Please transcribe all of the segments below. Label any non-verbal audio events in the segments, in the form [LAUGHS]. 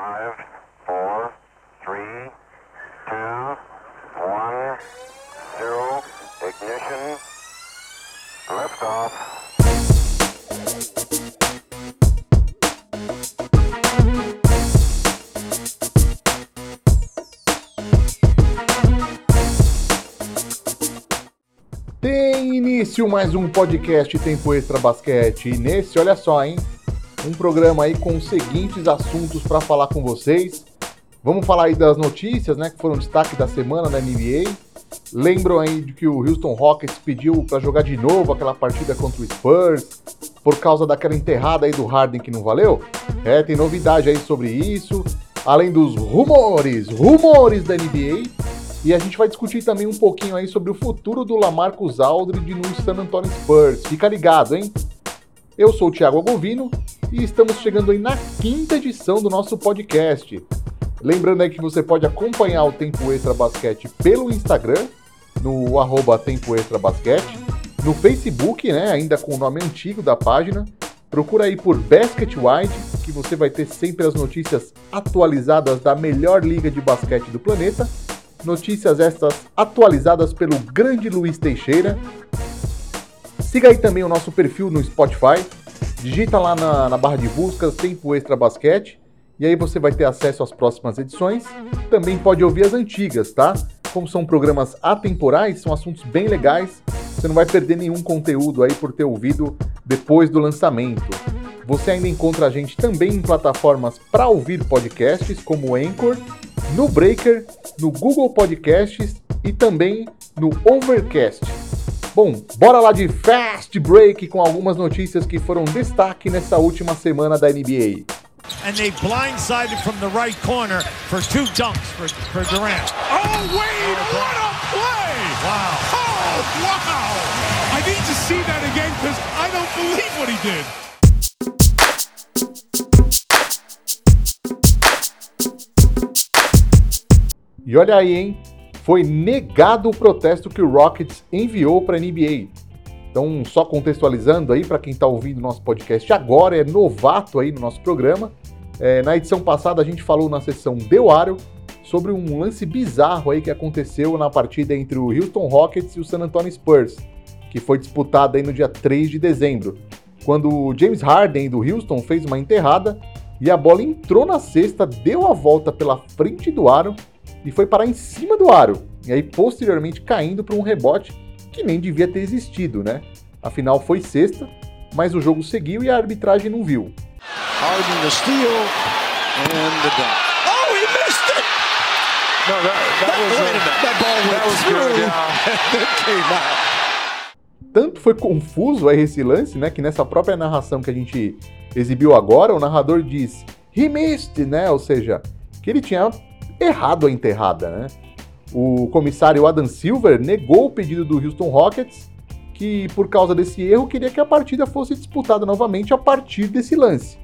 Zero. Ignition. Tem início mais um podcast Tempo Extra Basquete. E nesse, olha só, hein? Um programa aí com os seguintes assuntos para falar com vocês. Vamos falar aí das notícias, né, que foram destaque da semana na NBA. Lembram aí de que o Houston Rockets pediu para jogar de novo aquela partida contra o Spurs por causa daquela enterrada aí do Harden que não valeu? É, tem novidade aí sobre isso, além dos rumores, rumores da NBA. E a gente vai discutir também um pouquinho aí sobre o futuro do Lamarcus Aldridge no San Antonio Spurs. Fica ligado, hein? Eu sou o Thiago Agovino e estamos chegando aí na quinta edição do nosso podcast. Lembrando aí que você pode acompanhar o Tempo Extra Basquete pelo Instagram, no arroba Tempo Extra Basquete, no Facebook, né, ainda com o nome antigo da página. Procura aí por Basket Wide, que você vai ter sempre as notícias atualizadas da melhor liga de basquete do planeta. Notícias estas atualizadas pelo grande Luiz Teixeira. Siga aí também o nosso perfil no Spotify. Digita lá na, na barra de buscas Tempo Extra Basquete. E aí você vai ter acesso às próximas edições. Também pode ouvir as antigas, tá? Como são programas atemporais, são assuntos bem legais. Você não vai perder nenhum conteúdo aí por ter ouvido depois do lançamento. Você ainda encontra a gente também em plataformas para ouvir podcasts como o Anchor, no Breaker, no Google Podcasts e também no Overcast. Bom, bora lá de Fast Break com algumas notícias que foram destaque nessa última semana da NBA. and they blindsided from the right corner for two dunks for, for Durant. Oh, Wade, what a play! Wow. Oh, wow! I need to see that again because I don't believe what he did. E olha aí, hein? Foi negado o protesto que o Rockets enviou para a NBA. Então, só contextualizando aí para quem está ouvindo nosso podcast agora, é novato aí no nosso programa. É, na edição passada a gente falou na sessão Deu Aro sobre um lance bizarro aí que aconteceu na partida entre o Houston Rockets e o San Antonio Spurs, que foi disputada aí no dia 3 de dezembro, quando o James Harden do Houston fez uma enterrada e a bola entrou na cesta, deu a volta pela frente do aro e foi parar em cima do aro, e aí posteriormente caindo para um rebote que nem devia ter existido, né? Afinal foi sexta, mas o jogo seguiu e a arbitragem não viu. Harden the steal and the dunk. Oh, he missed it! No, that, that was a minute, that ball went that was through good. Yeah. [LAUGHS] and then came out. Tanto foi confuso aí esse lance, né, que nessa própria narração que a gente exibiu agora, o narrador diz he missed, né, ou seja, que ele tinha errado a enterrada, né? O comissário Adam Silver negou o pedido do Houston Rockets, que por causa desse erro queria que a partida fosse disputada novamente a partir desse lance,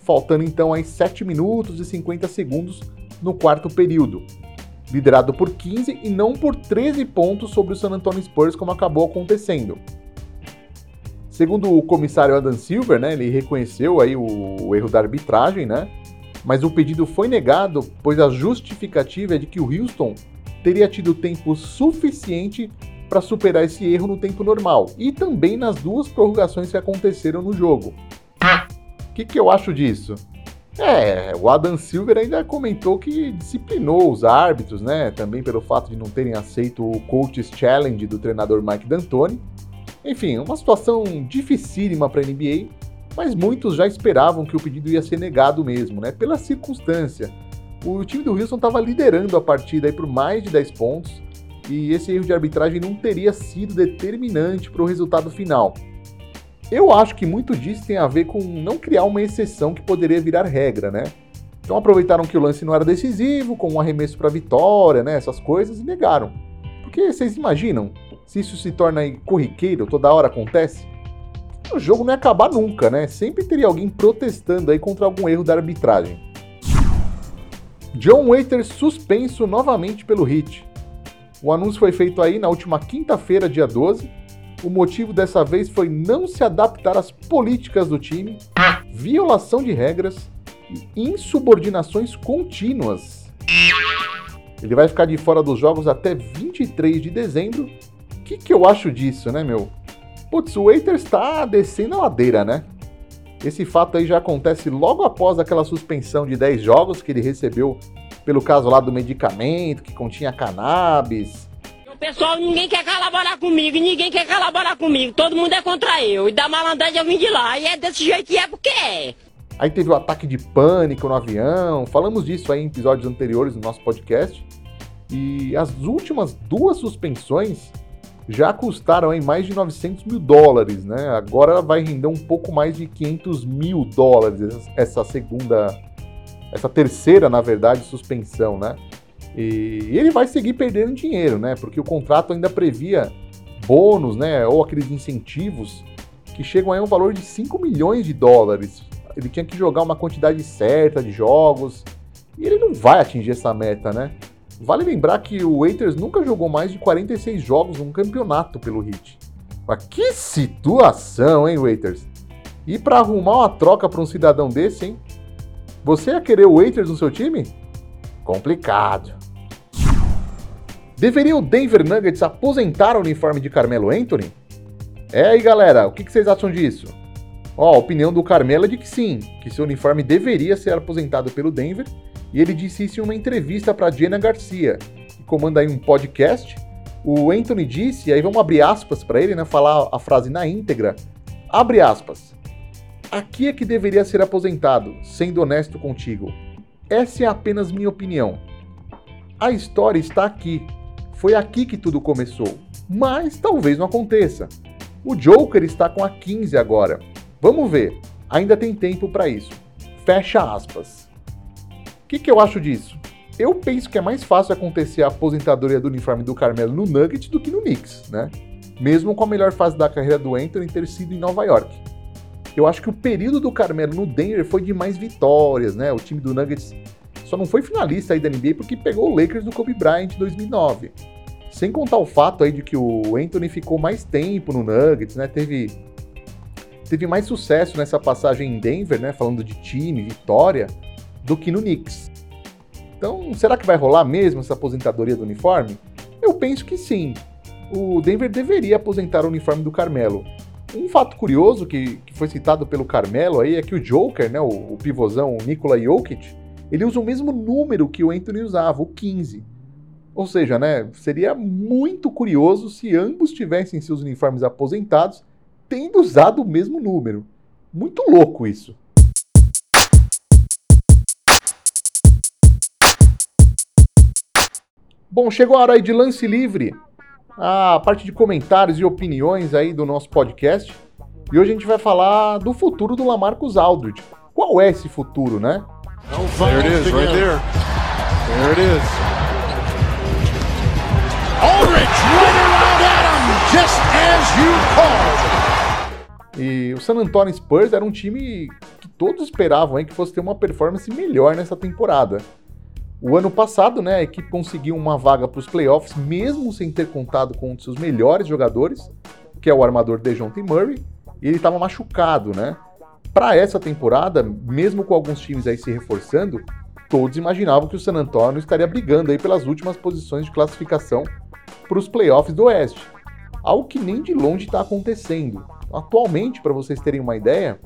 faltando então aí 7 minutos e 50 segundos no quarto período, liderado por 15 e não por 13 pontos sobre o San Antonio Spurs como acabou acontecendo. Segundo o comissário Adam Silver, né, ele reconheceu aí o, o erro da arbitragem, né? Mas o pedido foi negado, pois a justificativa é de que o Houston teria tido tempo suficiente para superar esse erro no tempo normal e também nas duas prorrogações que aconteceram no jogo. O que, que eu acho disso? É, o Adam Silver ainda comentou que disciplinou os árbitros, né? Também pelo fato de não terem aceito o Coaches Challenge do treinador Mike D'Antoni. Enfim, uma situação dificílima para a NBA, mas muitos já esperavam que o pedido ia ser negado mesmo, né? Pela circunstância. O time do Houston estava liderando a partida por mais de 10 pontos e esse erro de arbitragem não teria sido determinante para o resultado final. Eu acho que muito disso tem a ver com não criar uma exceção que poderia virar regra, né? Então aproveitaram que o lance não era decisivo, com um arremesso para vitória, né? Essas coisas e negaram. Porque vocês imaginam, se isso se torna corriqueiro, toda hora acontece, o jogo não ia acabar nunca, né? Sempre teria alguém protestando aí contra algum erro da arbitragem. John Waiters suspenso novamente pelo Heat. O anúncio foi feito aí na última quinta-feira, dia 12. O motivo dessa vez foi não se adaptar às políticas do time, violação de regras e insubordinações contínuas. Ele vai ficar de fora dos jogos até 23 de dezembro. O que, que eu acho disso, né, meu? Putz, o Waiters está descendo a ladeira, né? Esse fato aí já acontece logo após aquela suspensão de 10 jogos que ele recebeu pelo caso lá do medicamento que continha cannabis. O pessoal, ninguém quer colaborar comigo, ninguém quer colaborar comigo, todo mundo é contra eu. E da malandragem eu vim de lá, e é desse jeito que é porque é. Aí teve o ataque de pânico no avião, falamos disso aí em episódios anteriores do nosso podcast. E as últimas duas suspensões já custaram aí mais de 900 mil dólares, né? Agora vai render um pouco mais de 500 mil dólares essa segunda, essa terceira, na verdade, suspensão, né? E ele vai seguir perdendo dinheiro, né? Porque o contrato ainda previa bônus, né? Ou aqueles incentivos que chegam a um valor de 5 milhões de dólares. Ele tinha que jogar uma quantidade certa de jogos e ele não vai atingir essa meta, né? Vale lembrar que o Waiters nunca jogou mais de 46 jogos num campeonato pelo Heat. Mas que situação, hein, Waiters? E para arrumar uma troca para um cidadão desse, hein? Você ia querer o Waiters no seu time? Complicado. Deveria o Denver Nuggets aposentar o uniforme de Carmelo Anthony? É aí, galera, o que vocês acham disso? Ó, a opinião do Carmelo é de que sim, que seu uniforme deveria ser aposentado pelo Denver e ele disse isso em uma entrevista para Jenna Garcia, que comanda aí um podcast. O Anthony disse, aí vamos abrir aspas para ele, né, falar a frase na íntegra. Abre aspas. Aqui é que deveria ser aposentado, sendo honesto contigo. Essa é apenas minha opinião. A história está aqui. Foi aqui que tudo começou. Mas talvez não aconteça. O Joker está com a 15 agora. Vamos ver. Ainda tem tempo para isso. Fecha aspas. O que, que eu acho disso? Eu penso que é mais fácil acontecer a aposentadoria do uniforme do Carmelo no Nuggets do que no Knicks, né? Mesmo com a melhor fase da carreira do Anthony ter sido em Nova York. Eu acho que o período do Carmelo no Denver foi de mais vitórias, né? O time do Nuggets só não foi finalista aí da NBA porque pegou o Lakers do Kobe Bryant em 2009. Sem contar o fato aí de que o Anthony ficou mais tempo no Nuggets, né? Teve teve mais sucesso nessa passagem em Denver, né? Falando de time, vitória do que no Knicks. Então, será que vai rolar mesmo essa aposentadoria do uniforme? Eu penso que sim. O Denver deveria aposentar o uniforme do Carmelo. Um fato curioso que, que foi citado pelo Carmelo aí é que o Joker, né, o, o pivôzão Nikola Jokic, ele usa o mesmo número que o Anthony usava, o 15. Ou seja, né, seria muito curioso se ambos tivessem seus uniformes aposentados tendo usado o mesmo número. Muito louco isso. Bom, chegou a hora aí de lance livre, a parte de comentários e opiniões aí do nosso podcast. E hoje a gente vai falar do futuro do Lamarcus Aldridge. Qual é esse futuro, né? There it is, right there. There it is. Aldridge right around Adam, just as you called. E o San Antonio Spurs era um time que todos esperavam aí que fosse ter uma performance melhor nessa temporada. O ano passado, né, a equipe conseguiu uma vaga para os playoffs, mesmo sem ter contado com um de seus melhores jogadores, que é o armador DeJounte Murray, e ele estava machucado, né? Para essa temporada, mesmo com alguns times aí se reforçando, todos imaginavam que o San Antonio estaria brigando aí pelas últimas posições de classificação para os playoffs do Oeste. Algo que nem de longe está acontecendo. Atualmente, para vocês terem uma ideia,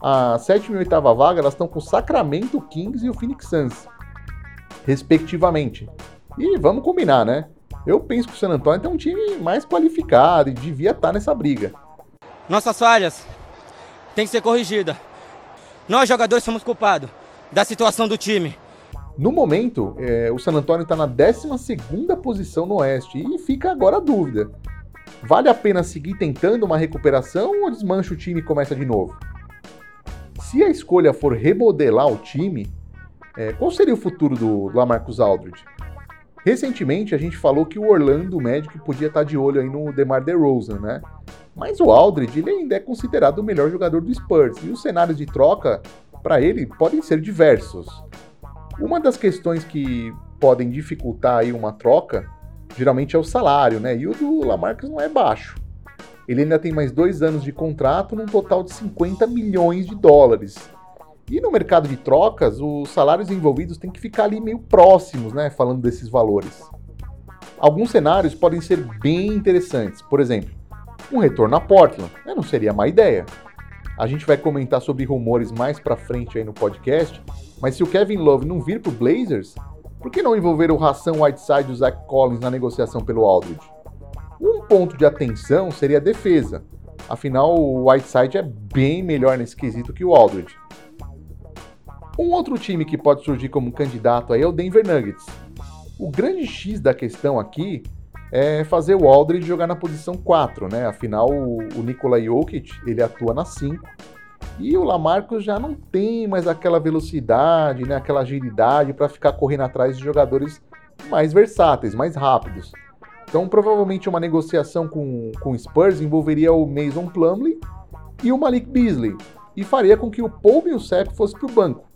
a sétima e oitava vaga elas estão com o Sacramento Kings e o Phoenix Suns respectivamente. E vamos combinar, né? Eu penso que o San Antonio tem um time mais qualificado e devia estar nessa briga. Nossas falhas têm que ser corrigidas. Nós, jogadores, somos culpados da situação do time. No momento, é, o San Antonio está na 12 posição no Oeste e fica agora a dúvida. Vale a pena seguir tentando uma recuperação ou desmancha o time e começa de novo? Se a escolha for remodelar o time, é, qual seria o futuro do Lamarcus Aldridge? Recentemente a gente falou que o Orlando Magic podia estar de olho aí no DeMar DeRozan, né? Mas o Aldridge ele ainda é considerado o melhor jogador do Spurs e os cenários de troca para ele podem ser diversos. Uma das questões que podem dificultar aí uma troca geralmente é o salário, né? E o do Lamarcus não é baixo. Ele ainda tem mais dois anos de contrato num total de 50 milhões de dólares. E no mercado de trocas, os salários envolvidos têm que ficar ali meio próximos, né? Falando desses valores. Alguns cenários podem ser bem interessantes. Por exemplo, um retorno a Portland. Né? Não seria má ideia. A gente vai comentar sobre rumores mais pra frente aí no podcast, mas se o Kevin Love não vir pro Blazers, por que não envolver o Ração Whiteside e o Zach Collins na negociação pelo Aldridge? Um ponto de atenção seria a defesa. Afinal, o Whiteside é bem melhor nesse quesito que o Aldridge. Um outro time que pode surgir como candidato aí é o Denver Nuggets. O grande X da questão aqui é fazer o Aldridge jogar na posição 4, né? Afinal, o Nikola Jokic, ele atua na 5. E o Lamarcus já não tem mais aquela velocidade, né, aquela agilidade para ficar correndo atrás de jogadores mais versáteis, mais rápidos. Então, provavelmente uma negociação com, com o Spurs envolveria o Mason Plumlee e o Malik Beasley e faria com que o Paul Millsap fosse para o banco.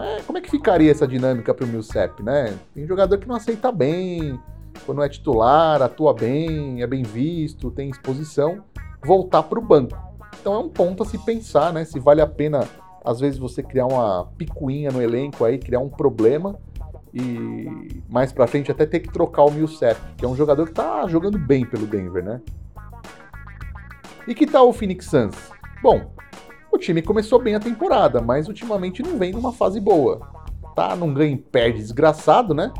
Mas como é que ficaria essa dinâmica para o Millsap, né? Tem jogador que não aceita bem, quando é titular, atua bem, é bem visto, tem exposição, voltar para o banco. Então é um ponto a se pensar, né? Se vale a pena, às vezes, você criar uma picuinha no elenco aí, criar um problema e mais para frente até ter que trocar o Millsap, que é um jogador que tá jogando bem pelo Denver, né? E que tal o Phoenix Suns? Bom, o time começou bem a temporada, mas ultimamente não vem numa fase boa. Tá num ganho perde desgraçado, né?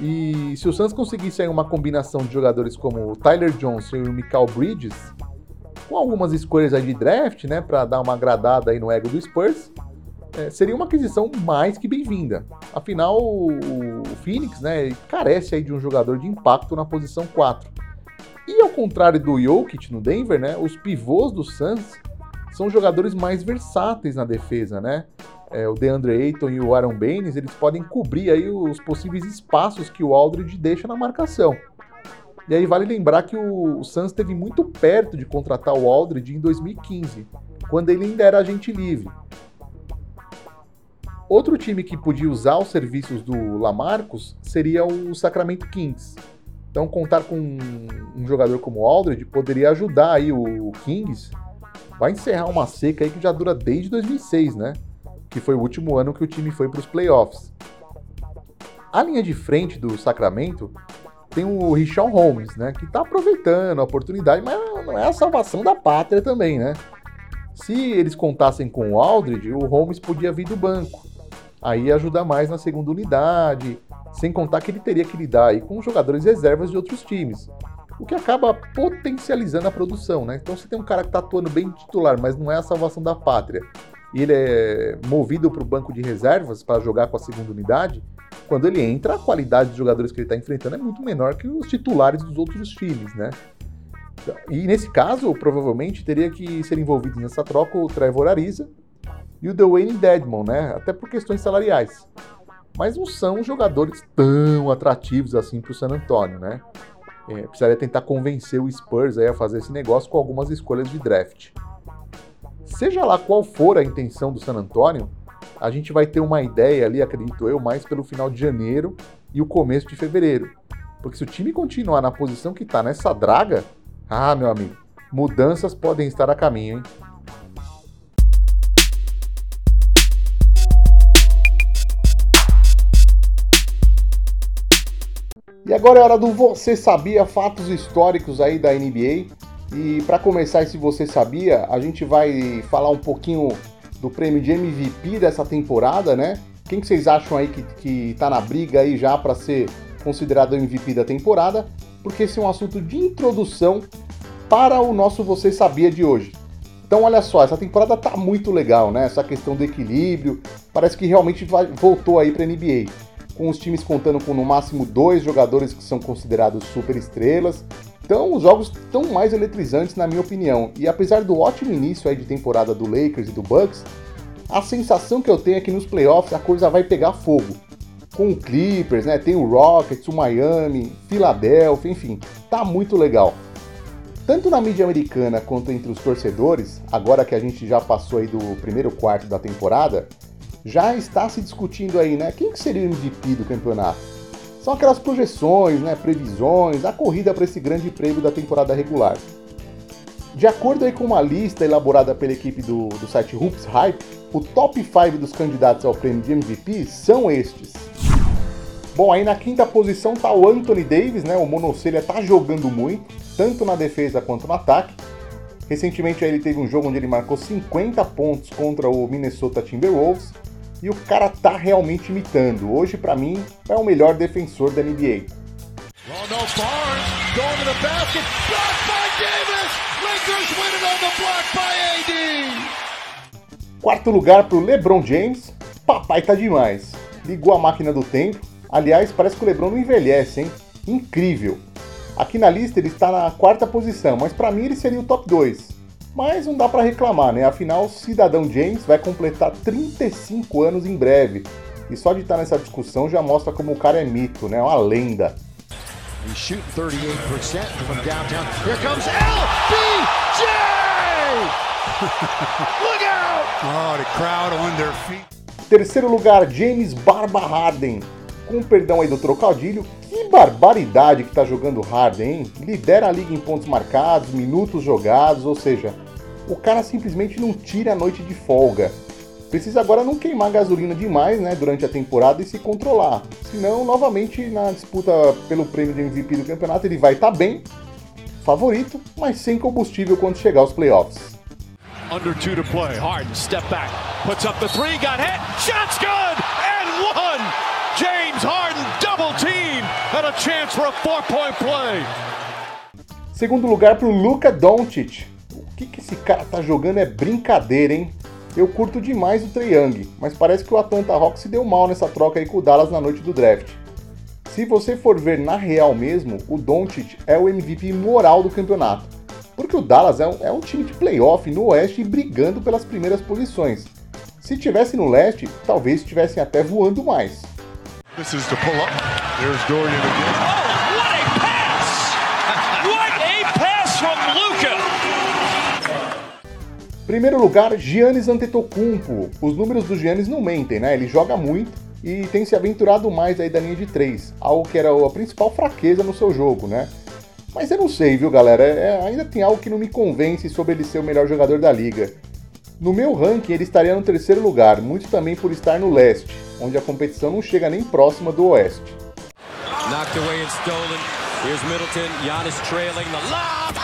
E se o Suns conseguisse aí uma combinação de jogadores como o Tyler Johnson e o Michael Bridges, com algumas escolhas aí de draft, né, para dar uma agradada aí no ego do Spurs, é, seria uma aquisição mais que bem-vinda. Afinal, o, o Phoenix, né, carece aí de um jogador de impacto na posição 4. E ao contrário do Jokic no Denver, né, os pivôs do Suns são jogadores mais versáteis na defesa, né? é, o DeAndre Ayton e o Aaron Baines, eles podem cobrir aí os possíveis espaços que o Aldridge deixa na marcação. E aí vale lembrar que o, o Suns esteve muito perto de contratar o Aldridge em 2015, quando ele ainda era agente livre. Outro time que podia usar os serviços do Lamarcus seria o Sacramento Kings. Então contar com um jogador como o Aldridge poderia ajudar aí o Kings. Vai encerrar uma seca aí que já dura desde 2006, né? que foi o último ano que o time foi para os playoffs. A linha de frente do Sacramento tem o Richard Holmes, né, que está aproveitando a oportunidade, mas não é a salvação da pátria também, né? Se eles contassem com o Aldridge, o Holmes podia vir do banco. Aí ajudar mais na segunda unidade, sem contar que ele teria que lidar aí com jogadores reservas de outros times. O que acaba potencializando a produção, né? Então você tem um cara que está atuando bem titular, mas não é a salvação da pátria e ele é movido para o banco de reservas para jogar com a segunda unidade, quando ele entra, a qualidade dos jogadores que ele está enfrentando é muito menor que os titulares dos outros times, né? E nesse caso, provavelmente teria que ser envolvido nessa troca o Trevor Ariza e o Dwayne Dedmon, né? Até por questões salariais. Mas não são jogadores tão atrativos assim para o San Antonio, né? É, precisaria tentar convencer o Spurs a fazer esse negócio com algumas escolhas de draft seja lá qual for a intenção do San Antonio, a gente vai ter uma ideia ali, acredito eu, mais pelo final de janeiro e o começo de fevereiro. Porque se o time continuar na posição que está nessa draga, ah, meu amigo, mudanças podem estar a caminho, hein? E agora é hora do Você Sabia Fatos Históricos aí da NBA. E para começar esse Você Sabia, a gente vai falar um pouquinho do prêmio de MVP dessa temporada, né? Quem que vocês acham aí que, que tá na briga aí já para ser considerado MVP da temporada? Porque esse é um assunto de introdução para o nosso Você Sabia de hoje. Então, olha só, essa temporada tá muito legal, né? Essa questão do equilíbrio, parece que realmente vai, voltou aí para NBA. Com os times contando com no máximo dois jogadores que são considerados super estrelas, então, os jogos estão mais eletrizantes, na minha opinião. E apesar do ótimo início aí de temporada do Lakers e do Bucks, a sensação que eu tenho é que nos playoffs a coisa vai pegar fogo. Com o Clippers, né? Tem o Rockets, o Miami, Philadelphia, enfim, tá muito legal. Tanto na mídia americana quanto entre os torcedores, agora que a gente já passou aí do primeiro quarto da temporada, já está se discutindo aí, né? Quem que seria o MVP do campeonato? São aquelas projeções, né, previsões, a corrida para esse grande prêmio da temporada regular. De acordo aí com uma lista elaborada pela equipe do, do site Hoops Hype, o top 5 dos candidatos ao prêmio de MVP são estes. Bom, aí na quinta posição tá o Anthony Davis, né? O monocelha tá jogando muito, tanto na defesa quanto no ataque. Recentemente ele teve um jogo onde ele marcou 50 pontos contra o Minnesota Timberwolves e o cara tá realmente imitando. Hoje para mim é o melhor defensor da NBA. Quarto lugar pro LeBron James. Papai tá demais. Ligou a máquina do tempo. Aliás, parece que o LeBron não envelhece, hein? Incrível. Aqui na lista ele está na quarta posição, mas para mim ele seria o top 2. Mas não dá para reclamar, né? Afinal, Cidadão James vai completar 35 anos em breve. E só de estar nessa discussão já mostra como o cara é mito, né? Uma lenda. He's shooting 38% from downtown. Here comes LBJ! [LAUGHS] Look out! Oh, the crowd on their feet. Terceiro lugar, James Barba Harden. Com perdão aí do trocadilho, que barbaridade que tá jogando Harden, hein? Lidera a liga em pontos marcados, minutos jogados, ou seja, o cara simplesmente não tira a noite de folga. Precisa agora não queimar gasolina demais, né, durante a temporada e se controlar. Senão, novamente, na disputa pelo prêmio de MVP do campeonato, ele vai estar tá bem, favorito, mas sem combustível quando chegar aos playoffs. Under two to play. Harden, step back. Puts up the three, got hit. Shot's good! And one! James Harden, double team! And chance for a four-point play. Segundo lugar para o Luka Doncic. O que, que esse cara tá jogando é brincadeira, hein? Eu curto demais o Trae Young, mas parece que o Atlanta Hawks se deu mal nessa troca aí com o Dallas na noite do draft. Se você for ver na real mesmo, o Doncic é o MVP moral do campeonato. Porque o Dallas é um, é um time de playoff no oeste e brigando pelas primeiras posições. Se tivesse no leste, talvez estivessem até voando mais. This is the pull up. There's Dorian again. Oh, what a pass! what a pass from Luca! Primeiro lugar, Giannis Antetokounmpo. Os números do Giannis não mentem, né? Ele joga muito e tem se aventurado mais aí da linha de 3, algo que era a principal fraqueza no seu jogo, né? Mas eu não sei, viu, galera? É, ainda tem algo que não me convence sobre ele ser o melhor jogador da liga. No meu ranking, ele estaria no terceiro lugar, muito também por estar no leste, onde a competição não chega nem próxima do oeste. Knocked away and stolen. Here's Middleton. Giannis trailing the lob.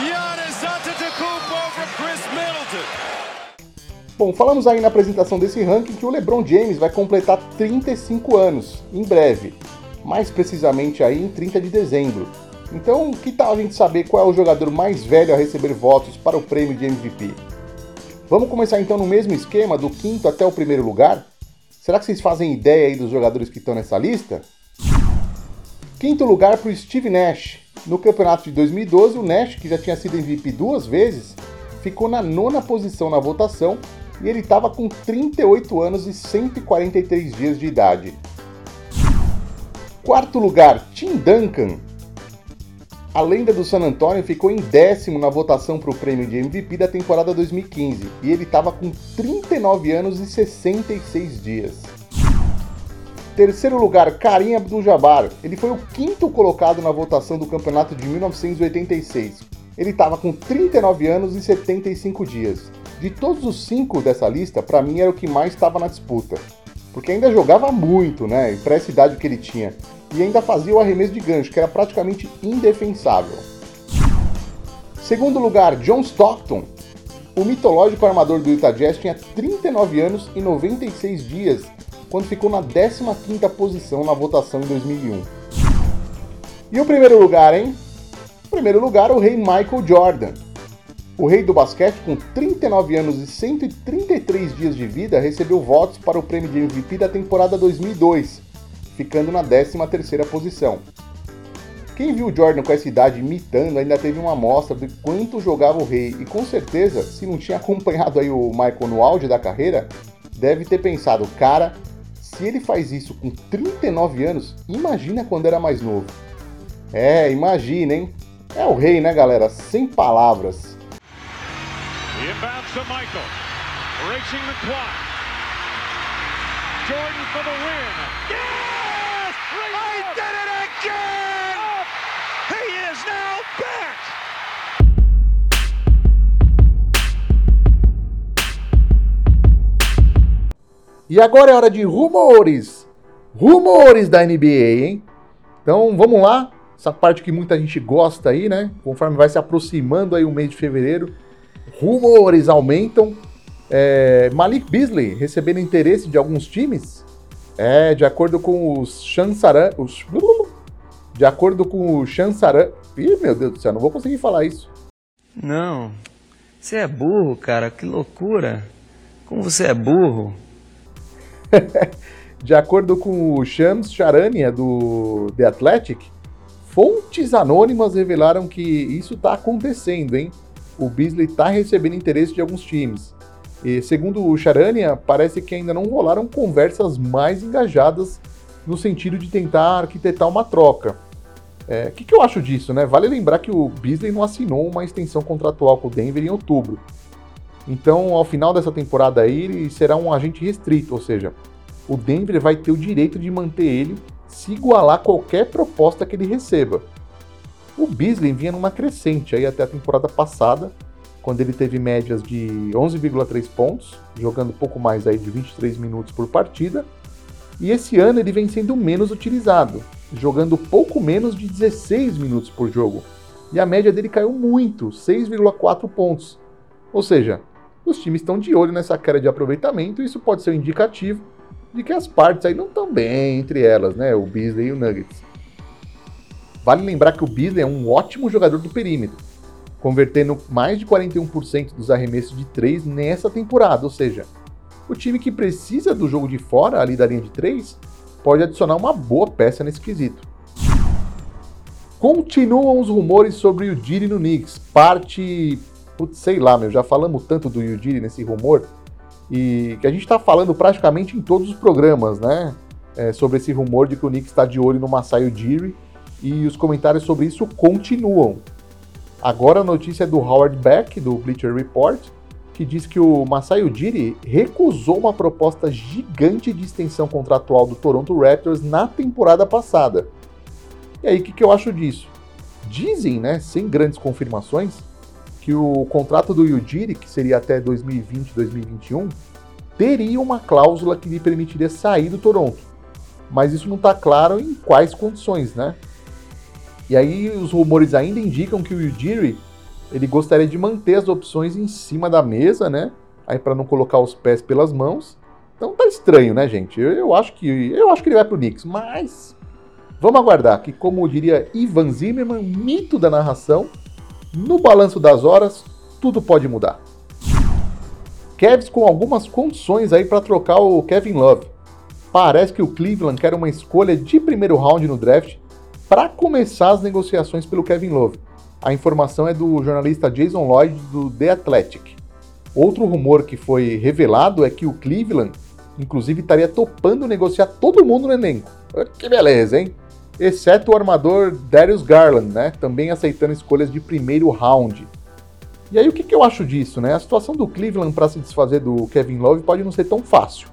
Giannis Antetokounmpo from Chris Middleton. Bom, falamos aí na apresentação desse ranking que o LeBron James vai completar 35 anos, em breve. Mais precisamente aí em 30 de dezembro. Então, que tal a gente saber qual é o jogador mais velho a receber votos para o prêmio de MVP? Vamos começar então no mesmo esquema, do quinto até o primeiro lugar? Será que vocês fazem ideia aí dos jogadores que estão nessa lista? Quinto lugar para o Steve Nash. No campeonato de 2012, o Nash, que já tinha sido MVP duas vezes, ficou na nona posição na votação e ele estava com 38 anos e 143 dias de idade. Quarto lugar, Tim Duncan. A lenda do San Antonio ficou em décimo na votação para o prêmio de MVP da temporada 2015 e ele estava com 39 anos e 66 dias. Terceiro lugar, Karim Abdul-Jabbar. Ele foi o quinto colocado na votação do campeonato de 1986. Ele estava com 39 anos e 75 dias. De todos os cinco dessa lista, para mim era o que mais estava na disputa. Porque ainda jogava muito, né? Para essa idade que ele tinha. E ainda fazia o arremesso de gancho, que era praticamente indefensável. Segundo lugar, John Stockton. O mitológico armador do Utah Jazz tinha 39 anos e 96 dias quando ficou na 15ª posição na votação em 2001. E o primeiro lugar, hein? Em primeiro lugar, o rei Michael Jordan. O rei do basquete, com 39 anos e 133 dias de vida, recebeu votos para o prêmio de MVP da temporada 2002, ficando na 13ª posição. Quem viu Jordan com essa idade imitando ainda teve uma amostra de quanto jogava o rei e com certeza, se não tinha [LAUGHS] acompanhado aí o Michael no auge da carreira, deve ter pensado, cara, se ele faz isso com 39 anos, imagina quando era mais novo. É, imagina, hein? É o rei, né, galera? Sem palavras. Inbounds Michael. Racing the clock. Jordan for the win. Yes! again! He is now back! E agora é hora de rumores. Rumores da NBA, hein? Então vamos lá. Essa parte que muita gente gosta aí, né? Conforme vai se aproximando aí o mês de fevereiro, rumores aumentam. É, Malik Beasley recebendo interesse de alguns times. É, de acordo com os Chansaran, os, de acordo com o Chansaran. Ih, meu Deus do céu, não vou conseguir falar isso. Não. Você é burro, cara, que loucura. Como você é burro. [LAUGHS] de acordo com o Shams Charania do The Athletic, fontes anônimas revelaram que isso está acontecendo, hein? O Beasley está recebendo interesse de alguns times. E segundo o Charania, parece que ainda não rolaram conversas mais engajadas no sentido de tentar arquitetar uma troca. O é, que, que eu acho disso, né? Vale lembrar que o Beasley não assinou uma extensão contratual com o Denver em outubro. Então, ao final dessa temporada aí, ele será um agente restrito, ou seja, o Denver vai ter o direito de manter ele se igualar a qualquer proposta que ele receba. O Beasley vinha numa crescente aí até a temporada passada, quando ele teve médias de 11,3 pontos, jogando pouco mais aí de 23 minutos por partida. E esse ano ele vem sendo menos utilizado, jogando pouco menos de 16 minutos por jogo. E a média dele caiu muito, 6,4 pontos. Ou seja, os times estão de olho nessa queda de aproveitamento e isso pode ser um indicativo de que as partes aí não estão bem entre elas, né? O Beasley e o Nuggets. Vale lembrar que o Beasley é um ótimo jogador do perímetro, convertendo mais de 41% dos arremessos de 3 nessa temporada, ou seja, o time que precisa do jogo de fora, ali da linha de 3, pode adicionar uma boa peça nesse quesito. Continuam os rumores sobre o Ujiri no Knicks, parte, putz, sei lá, meu, já falamos tanto do Ujiri nesse rumor, e que a gente está falando praticamente em todos os programas, né, é, sobre esse rumor de que o Knicks está de olho no Masai Ujiri, e os comentários sobre isso continuam. Agora a notícia é do Howard Beck, do Bleacher Report, que diz que o Masai Ujiri recusou uma proposta gigante de extensão contratual do Toronto Raptors na temporada passada. E aí, o que, que eu acho disso? Dizem, né, sem grandes confirmações, que o contrato do Ujiri, que seria até 2020, 2021, teria uma cláusula que lhe permitiria sair do Toronto. Mas isso não está claro em quais condições, né? E aí os rumores ainda indicam que o Ujiri ele gostaria de manter as opções em cima da mesa, né? Aí para não colocar os pés pelas mãos. Então tá estranho, né, gente? Eu, eu, acho que eu acho que ele vai pro Knicks, mas vamos aguardar que, como diria Ivan Zimmerman, mito da narração, no balanço das horas tudo pode mudar. Cavs com algumas condições aí para trocar o Kevin Love. Parece que o Cleveland quer uma escolha de primeiro round no draft para começar as negociações pelo Kevin Love. A informação é do jornalista Jason Lloyd do The Athletic. Outro rumor que foi revelado é que o Cleveland, inclusive, estaria topando negociar todo mundo no elenco. Que beleza, hein? Exceto o armador Darius Garland, né? Também aceitando escolhas de primeiro round. E aí o que, que eu acho disso, né? A situação do Cleveland para se desfazer do Kevin Love pode não ser tão fácil.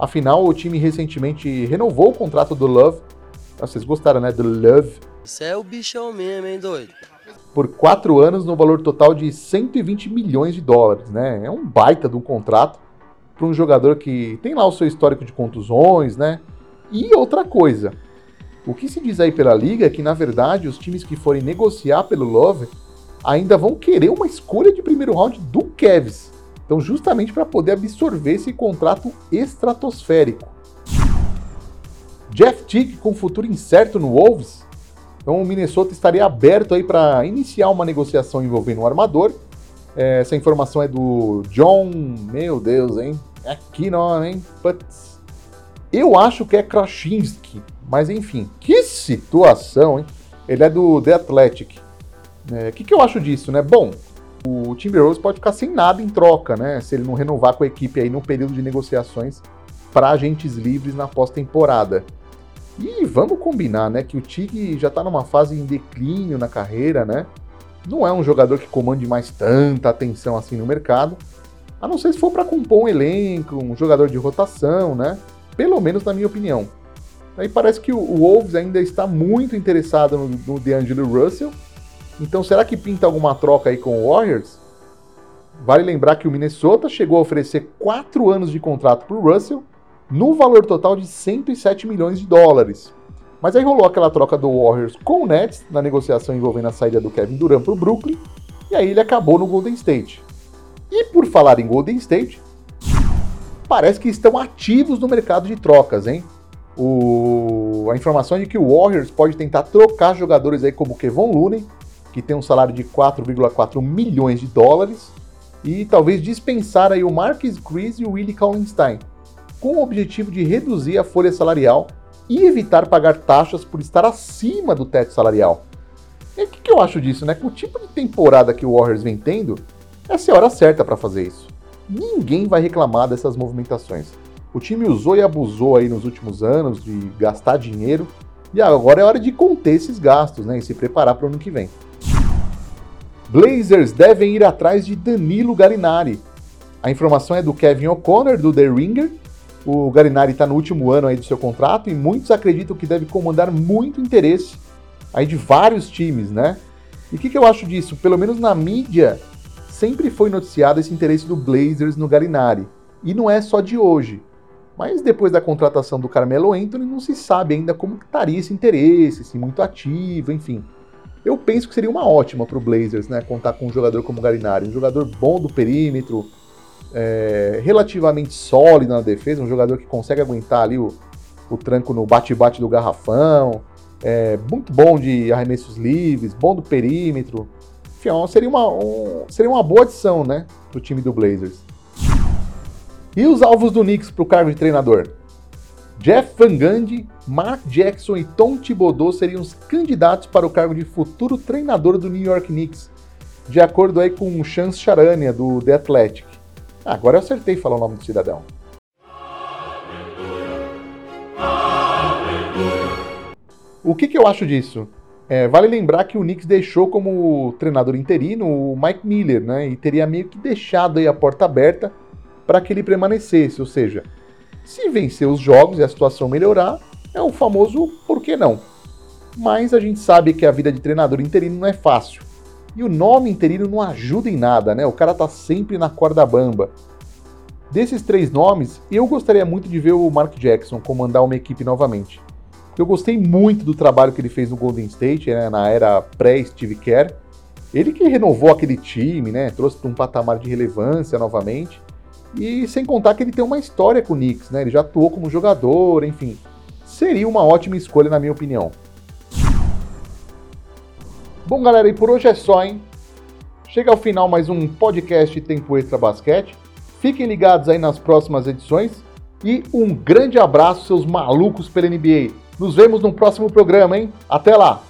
Afinal, o time recentemente renovou o contrato do Love. Vocês gostaram, né? Do Love. Você é o bichão mesmo, hein, doido? Por quatro anos no valor total de 120 milhões de dólares, né? É um baita de um contrato para um jogador que tem lá o seu histórico de contusões, né? E outra coisa, o que se diz aí pela liga é que na verdade os times que forem negociar pelo Love ainda vão querer uma escolha de primeiro round do Cavs. Então, justamente para poder absorver esse contrato estratosférico. Jeff Tick com futuro incerto no Wolves então o Minnesota estaria aberto aí para iniciar uma negociação envolvendo um armador. É, essa informação é do John, meu Deus, hein? É aqui não, hein? Putz. Eu acho que é Krasinski, mas enfim, que situação, hein? Ele é do The Athletic. O é, que, que eu acho disso, né? Bom, o Timberwolves pode ficar sem nada em troca, né? Se ele não renovar com a equipe aí no período de negociações para agentes livres na pós-temporada. E vamos combinar, né, que o Tig já tá numa fase em declínio na carreira, né? Não é um jogador que comande mais tanta atenção assim no mercado, a não ser se for para compor um elenco, um jogador de rotação, né? Pelo menos na minha opinião. Aí parece que o Wolves ainda está muito interessado no, no DeAngelo Russell. Então será que pinta alguma troca aí com o Warriors? Vale lembrar que o Minnesota chegou a oferecer 4 anos de contrato para o Russell no valor total de 107 milhões de dólares. Mas aí rolou aquela troca do Warriors com o Nets na negociação envolvendo a saída do Kevin Durant para o Brooklyn, e aí ele acabou no Golden State. E por falar em Golden State, parece que estão ativos no mercado de trocas, hein? O... A informação é de que o Warriors pode tentar trocar jogadores aí como Kevon Looney, que tem um salário de 4,4 milhões de dólares, e talvez dispensar aí o Marcus Chris e o Willie Kallenstein, com o objetivo de reduzir a folha salarial e evitar pagar taxas por estar acima do teto salarial. E o que, que eu acho disso, né? Com o tipo de temporada que o Warriors vem tendo, essa é a hora certa para fazer isso. Ninguém vai reclamar dessas movimentações. O time usou e abusou aí nos últimos anos de gastar dinheiro e agora é hora de conter esses gastos, né, e se preparar para o ano que vem. Blazers devem ir atrás de Danilo Galinari. A informação é do Kevin O'Connor do The Ringer. O Galinari está no último ano aí do seu contrato e muitos acreditam que deve comandar muito interesse aí de vários times, né? E o que, que eu acho disso? Pelo menos na mídia, sempre foi noticiado esse interesse do Blazers no Galinari. E não é só de hoje. Mas depois da contratação do Carmelo Anthony, não se sabe ainda como estaria esse interesse, se muito ativo, enfim. Eu penso que seria uma ótima para o Blazers, né? Contar com um jogador como o Galinari, um jogador bom do perímetro, é, relativamente sólido na defesa, um jogador que consegue aguentar ali o, o tranco no bate-bate do garrafão, é, muito bom de arremessos livres, bom do perímetro, enfim, seria uma, um, seria uma boa adição, né, pro time do Blazers. E os alvos do Knicks para o cargo de treinador? Jeff Van Gundy, Mark Jackson e Tom Thibodeau seriam os candidatos para o cargo de futuro treinador do New York Knicks, de acordo aí com Chance Charania, do The Athletic. Ah, agora eu acertei falar o nome do cidadão. O que, que eu acho disso? É, vale lembrar que o Knicks deixou como treinador interino o Mike Miller, né? E teria meio que deixado aí a porta aberta para que ele permanecesse. Ou seja, se vencer os jogos e a situação melhorar, é o famoso por que não. Mas a gente sabe que a vida de treinador interino não é fácil. E o nome interino não ajuda em nada, né? O cara tá sempre na corda bamba. Desses três nomes, eu gostaria muito de ver o Mark Jackson comandar uma equipe novamente. Eu gostei muito do trabalho que ele fez no Golden State, né, na era pré-Steve Kerr. Ele que renovou aquele time, né, trouxe para um patamar de relevância novamente. E sem contar que ele tem uma história com o Knicks, né? Ele já atuou como jogador, enfim. Seria uma ótima escolha, na minha opinião. Bom, galera, e por hoje é só, hein? Chega ao final mais um podcast Tempo Extra Basquete. Fiquem ligados aí nas próximas edições. E um grande abraço, seus malucos pela NBA. Nos vemos no próximo programa, hein? Até lá!